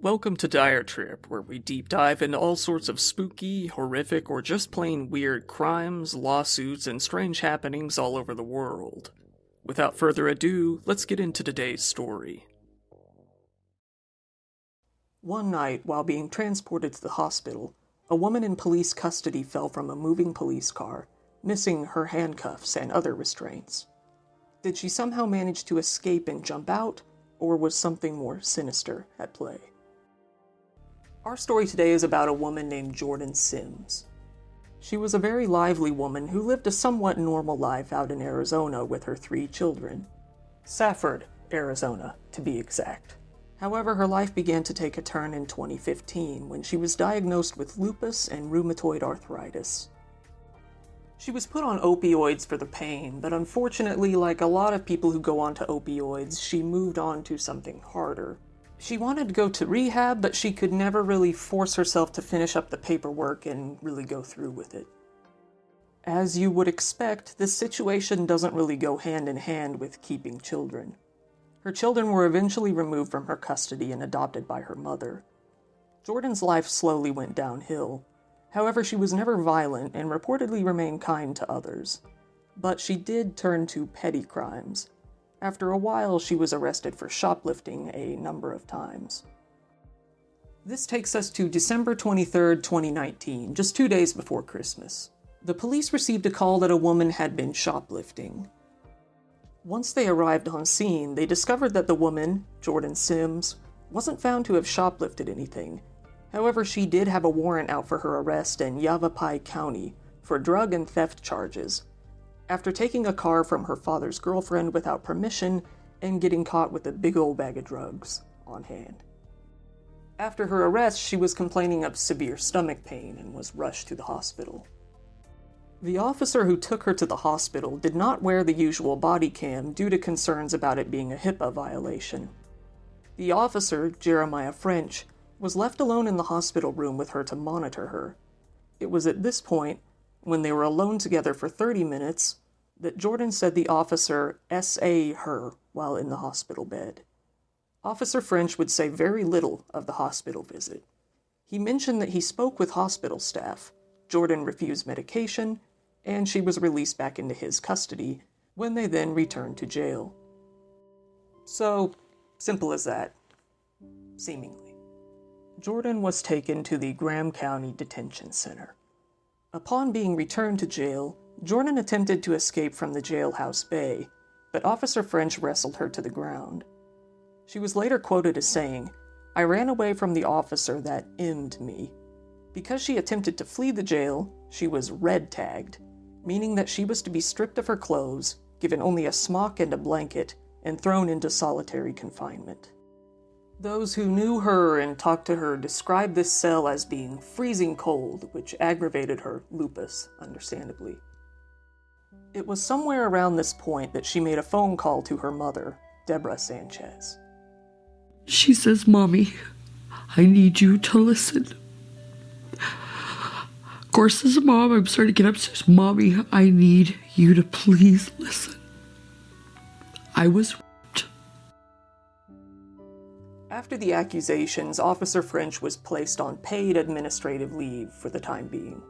Welcome to Dire Trip, where we deep dive into all sorts of spooky, horrific, or just plain weird crimes, lawsuits, and strange happenings all over the world. Without further ado, let's get into today's story. One night, while being transported to the hospital, a woman in police custody fell from a moving police car, missing her handcuffs and other restraints. Did she somehow manage to escape and jump out, or was something more sinister at play? Our story today is about a woman named Jorden Simms. She was a very lively woman who lived a somewhat normal life out in Arizona with her three children. Safford, Arizona, to be exact. However, her life began to take a turn in 2015 when she was diagnosed with lupus and rheumatoid arthritis. She was put on opioids for the pain, but unfortunately, like a lot of people who go on to opioids, she moved on to something harder she wanted to go to rehab, but she could never really force herself to finish up the paperwork and really go through with it. As you would expect, this situation doesn't really go hand in hand with keeping children. Her children were eventually removed from her custody and adopted by her mother. Jorden's life slowly went downhill. However, she was never violent and reportedly remained kind to others. But she did turn to petty crimes, after a while, she was arrested for shoplifting a number of times. This takes us to December 23, 2019, just two days before Christmas. The police received a call that a woman had been shoplifting. Once they arrived on scene, they discovered that the woman, Jorden Simms, wasn't found to have shoplifted anything. However, she did have a warrant out for her arrest in Yavapai County for drug and theft charges, after taking a car from her father's girlfriend without permission and getting caught with a big old bag of drugs on hand. After her arrest, she was complaining of severe stomach pain and was rushed to the hospital. The officer who took her to the hospital did not wear the usual body cam due to concerns about it being a HIPAA violation. The officer, Jeremiah French, was left alone in the hospital room with her to monitor her. It was at this point when they were alone together for 30 minutes, that Jorden said the officer SA her while in the hospital bed. Officer French would say very little of the hospital visit. He mentioned that he spoke with hospital staff, Jorden refused medication, and she was released back into his custody when they then returned to jail. So, simple as that, seemingly. Jorden was taken to the Graham County Detention Center. Upon being returned to jail, Jorden attempted to escape from the jailhouse bay, but Officer French wrestled her to the ground. She was later quoted as saying, I ran away from the officer that immed me. Because she attempted to flee the jail, she was red tagged, meaning that she was to be stripped of her clothes, given only a smock and a blanket, and thrown into solitary confinement. Those who knew her and talked to her described this cell as being freezing cold, which aggravated her lupus, understandably. It was somewhere around this point that she made a phone call to her mother, Deborah Sanchez. She says, Mommy, I need you to listen. Of course, as a mom, I'm starting to get upstairs. Mommy, I need you to please listen. I was raped. after the accusations, Officer French was placed on paid administrative leave for the time being.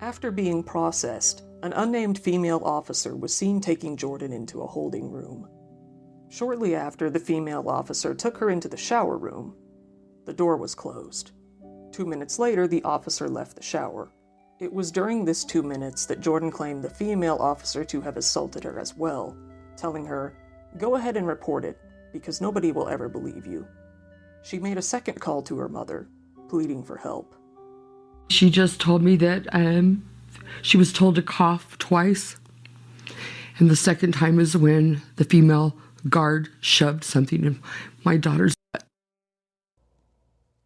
After being processed, an unnamed female officer was seen taking Jorden into a holding room. Shortly after, the female officer took her into the shower room. The door was closed. Two minutes later, the officer left the shower. It was during this two minutes that Jorden claimed the female officer to have assaulted her as well, telling her, Go ahead and report it, because nobody will ever believe you. She made a second call to her mother, pleading for help. She just told me that um, she was told to cough twice. And the second time is when the female guard shoved something in my daughter's butt.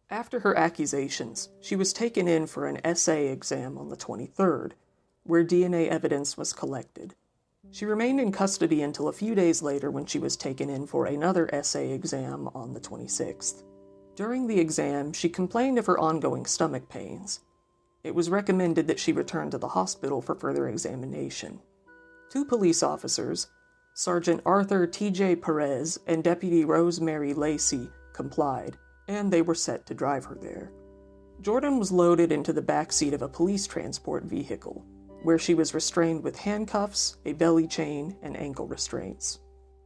After her accusations, she was taken in for an SA exam on the 23rd, where DNA evidence was collected. She remained in custody until a few days later when she was taken in for another SA exam on the 26th. During the exam, she complained of her ongoing stomach pains. It was recommended that she return to the hospital for further examination. Two police officers, Sergeant Arthur T.J. Perez and Deputy Rosemary Lacey, complied, and they were set to drive her there. Jorden was loaded into the back seat of a police transport vehicle, where she was restrained with handcuffs, a belly chain, and ankle restraints.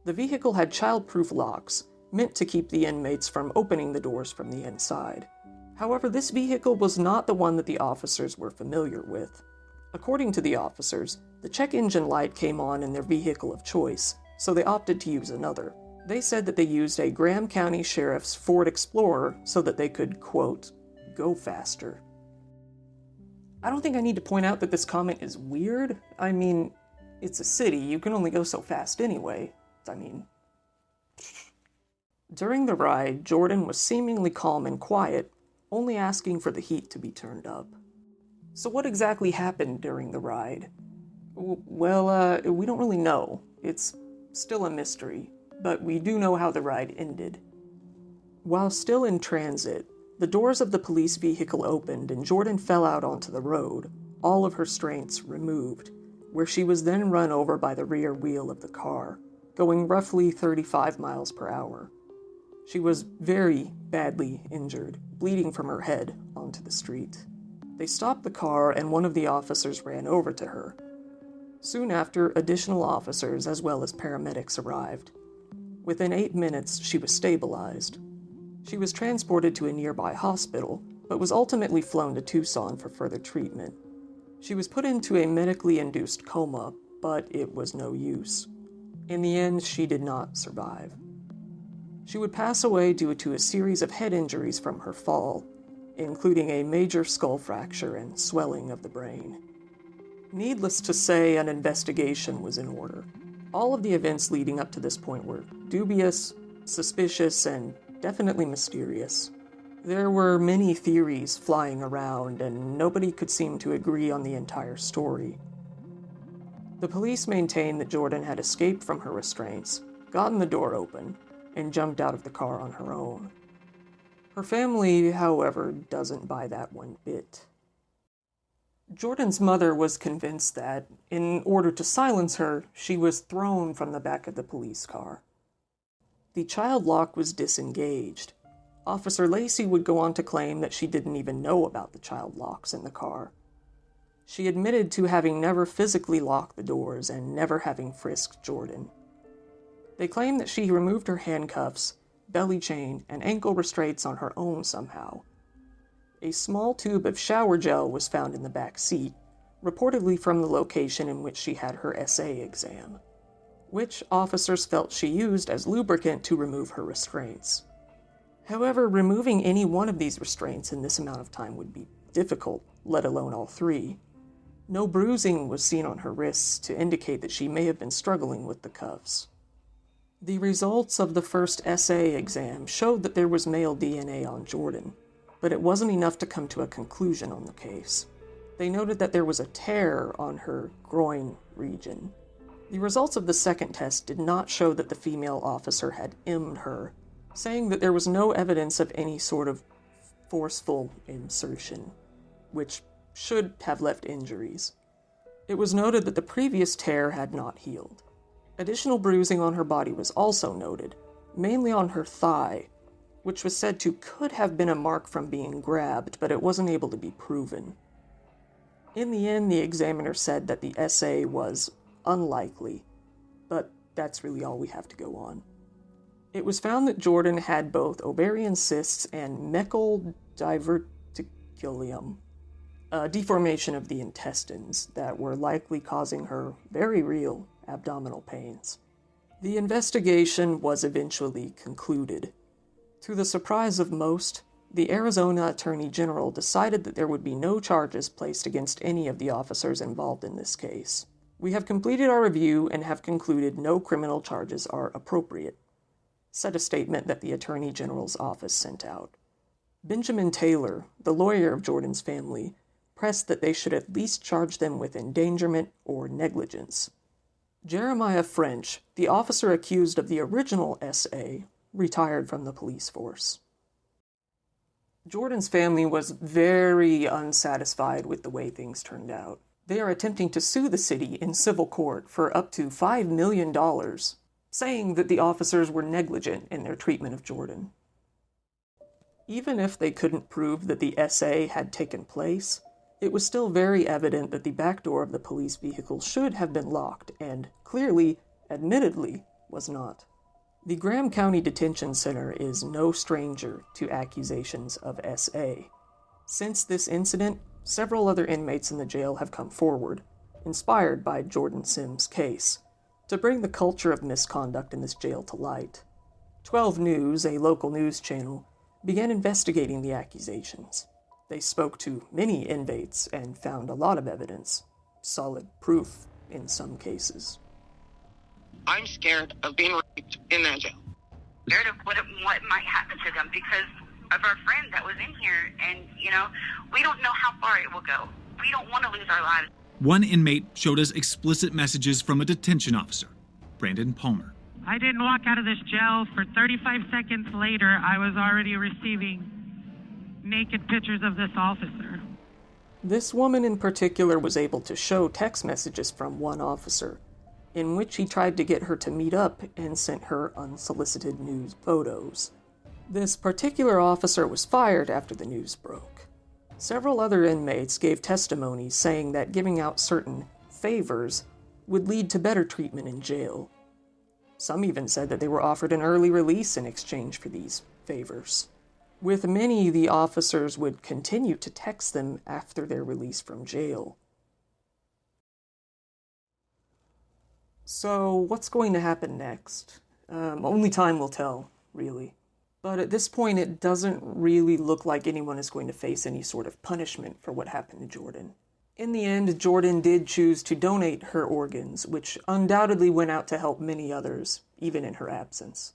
The vehicle had child-proof locks, meant to keep the inmates from opening the doors from the inside. However, this vehicle was not the one that the officers were familiar with. According to the officers, the check engine light came on in their vehicle of choice, so they opted to use another. They said that they used a Graham County Sheriff's Ford Explorer so that they could, quote, go faster. I don't think I need to point out that this comment is weird. I mean, it's a city, you can only go so fast anyway. I mean. During the ride, Jorden was seemingly calm and quiet, only asking for the heat to be turned up. So, what exactly happened during the ride? Well, uh, we don't really know. It's still a mystery, but we do know how the ride ended. While still in transit, the doors of the police vehicle opened and Jorden fell out onto the road, all of her strengths removed, where she was then run over by the rear wheel of the car, going roughly 35 miles per hour. She was very badly injured, bleeding from her head onto the street. They stopped the car and one of the officers ran over to her. Soon after, additional officers as well as paramedics arrived. Within eight minutes, she was stabilized, she was transported to a nearby hospital, but was ultimately flown to Tucson for further treatment. She was put into a medically induced coma, but it was no use. In the end, she did not survive. She would pass away due to a series of head injuries from her fall, including a major skull fracture and swelling of the brain. Needless to say, an investigation was in order. All of the events leading up to this point were dubious, suspicious, and definitely mysterious. There were many theories flying around, and nobody could seem to agree on the entire story. The police maintained that Jorden had escaped from her restraints, gotten the door open, and jumped out of the car on her own. Her family, however, doesn't buy that one bit. Jorden's mother was convinced that, in order to silence her, she was thrown from the back of the police car. The child lock was disengaged. Officer Lacey would go on to claim that she didn't even know about the child locks in the car. She admitted to having never physically locked the doors and never having frisked Jorden. They claim that she removed her handcuffs, belly chain, and ankle restraints on her own somehow. A small tube of shower gel was found in the back seat, reportedly from the location in which she had her SA exam which officers felt she used as lubricant to remove her restraints. However, removing any one of these restraints in this amount of time would be difficult, let alone all three. No bruising was seen on her wrists to indicate that she may have been struggling with the cuffs. The results of the first SA exam showed that there was male DNA on Jorden, but it wasn't enough to come to a conclusion on the case. They noted that there was a tear on her groin region, the results of the second test did not show that the female officer had emmed her, saying that there was no evidence of any sort of forceful insertion, which should have left injuries. It was noted that the previous tear had not healed. Additional bruising on her body was also noted, mainly on her thigh, which was said to could have been a mark from being grabbed, but it wasn't able to be proven. In the end, the examiner said that the SA was unlikely, but that's really all we have to go on. It was found that Jorden had both ovarian cysts and Meckel diverticulum, a deformation of the intestines that were likely causing her very real abdominal pains. The investigation was eventually concluded. To the surprise of most, the Arizona Attorney General decided that there would be no charges placed against any of the officers involved in this case. We have completed our review and have concluded no criminal charges are appropriate, said a statement that the Attorney General's office sent out. Benjamin Taylor, the lawyer of Jorden's family, pressed that they should at least charge them with endangerment or negligence. Jeremiah French, the officer accused of the original SA, retired from the police force. Jorden's family was very unsatisfied with the way things turned out. They are attempting to sue the city in civil court for up to $5 million, saying that the officers were negligent in their treatment of Jorden. Even if they couldn't prove that the SA had taken place, it was still very evident that the back door of the police vehicle should have been locked, and clearly, admittedly, was not. The Graham County Detention Center is no stranger to accusations of SA. Since this incident, several other inmates in the jail have come forward, inspired by Jorden Simms' case, to bring the culture of misconduct in this jail to light. 12 News, a local news channel, began investigating the accusations. They spoke to many inmates and found a lot of evidence, solid proof in some cases. I'm scared of being raped in that jail. Scared of what, what might happen to them because of our friend that was in here, and you know, we don't know how far it will go. We don't want to lose our lives. One inmate showed us explicit messages from a detention officer, Brandon Palmer. I didn't walk out of this jail for 35 seconds later. I was already receiving naked pictures of this officer. This woman in particular was able to show text messages from one officer, in which he tried to get her to meet up and sent her unsolicited news photos. This particular officer was fired after the news broke. Several other inmates gave testimony saying that giving out certain favors would lead to better treatment in jail. Some even said that they were offered an early release in exchange for these favors. With many, the officers would continue to text them after their release from jail. So, what's going to happen next? Um, only time will tell, really. But at this point, it doesn't really look like anyone is going to face any sort of punishment for what happened to Jorden. In the end, Jorden did choose to donate her organs, which undoubtedly went out to help many others, even in her absence.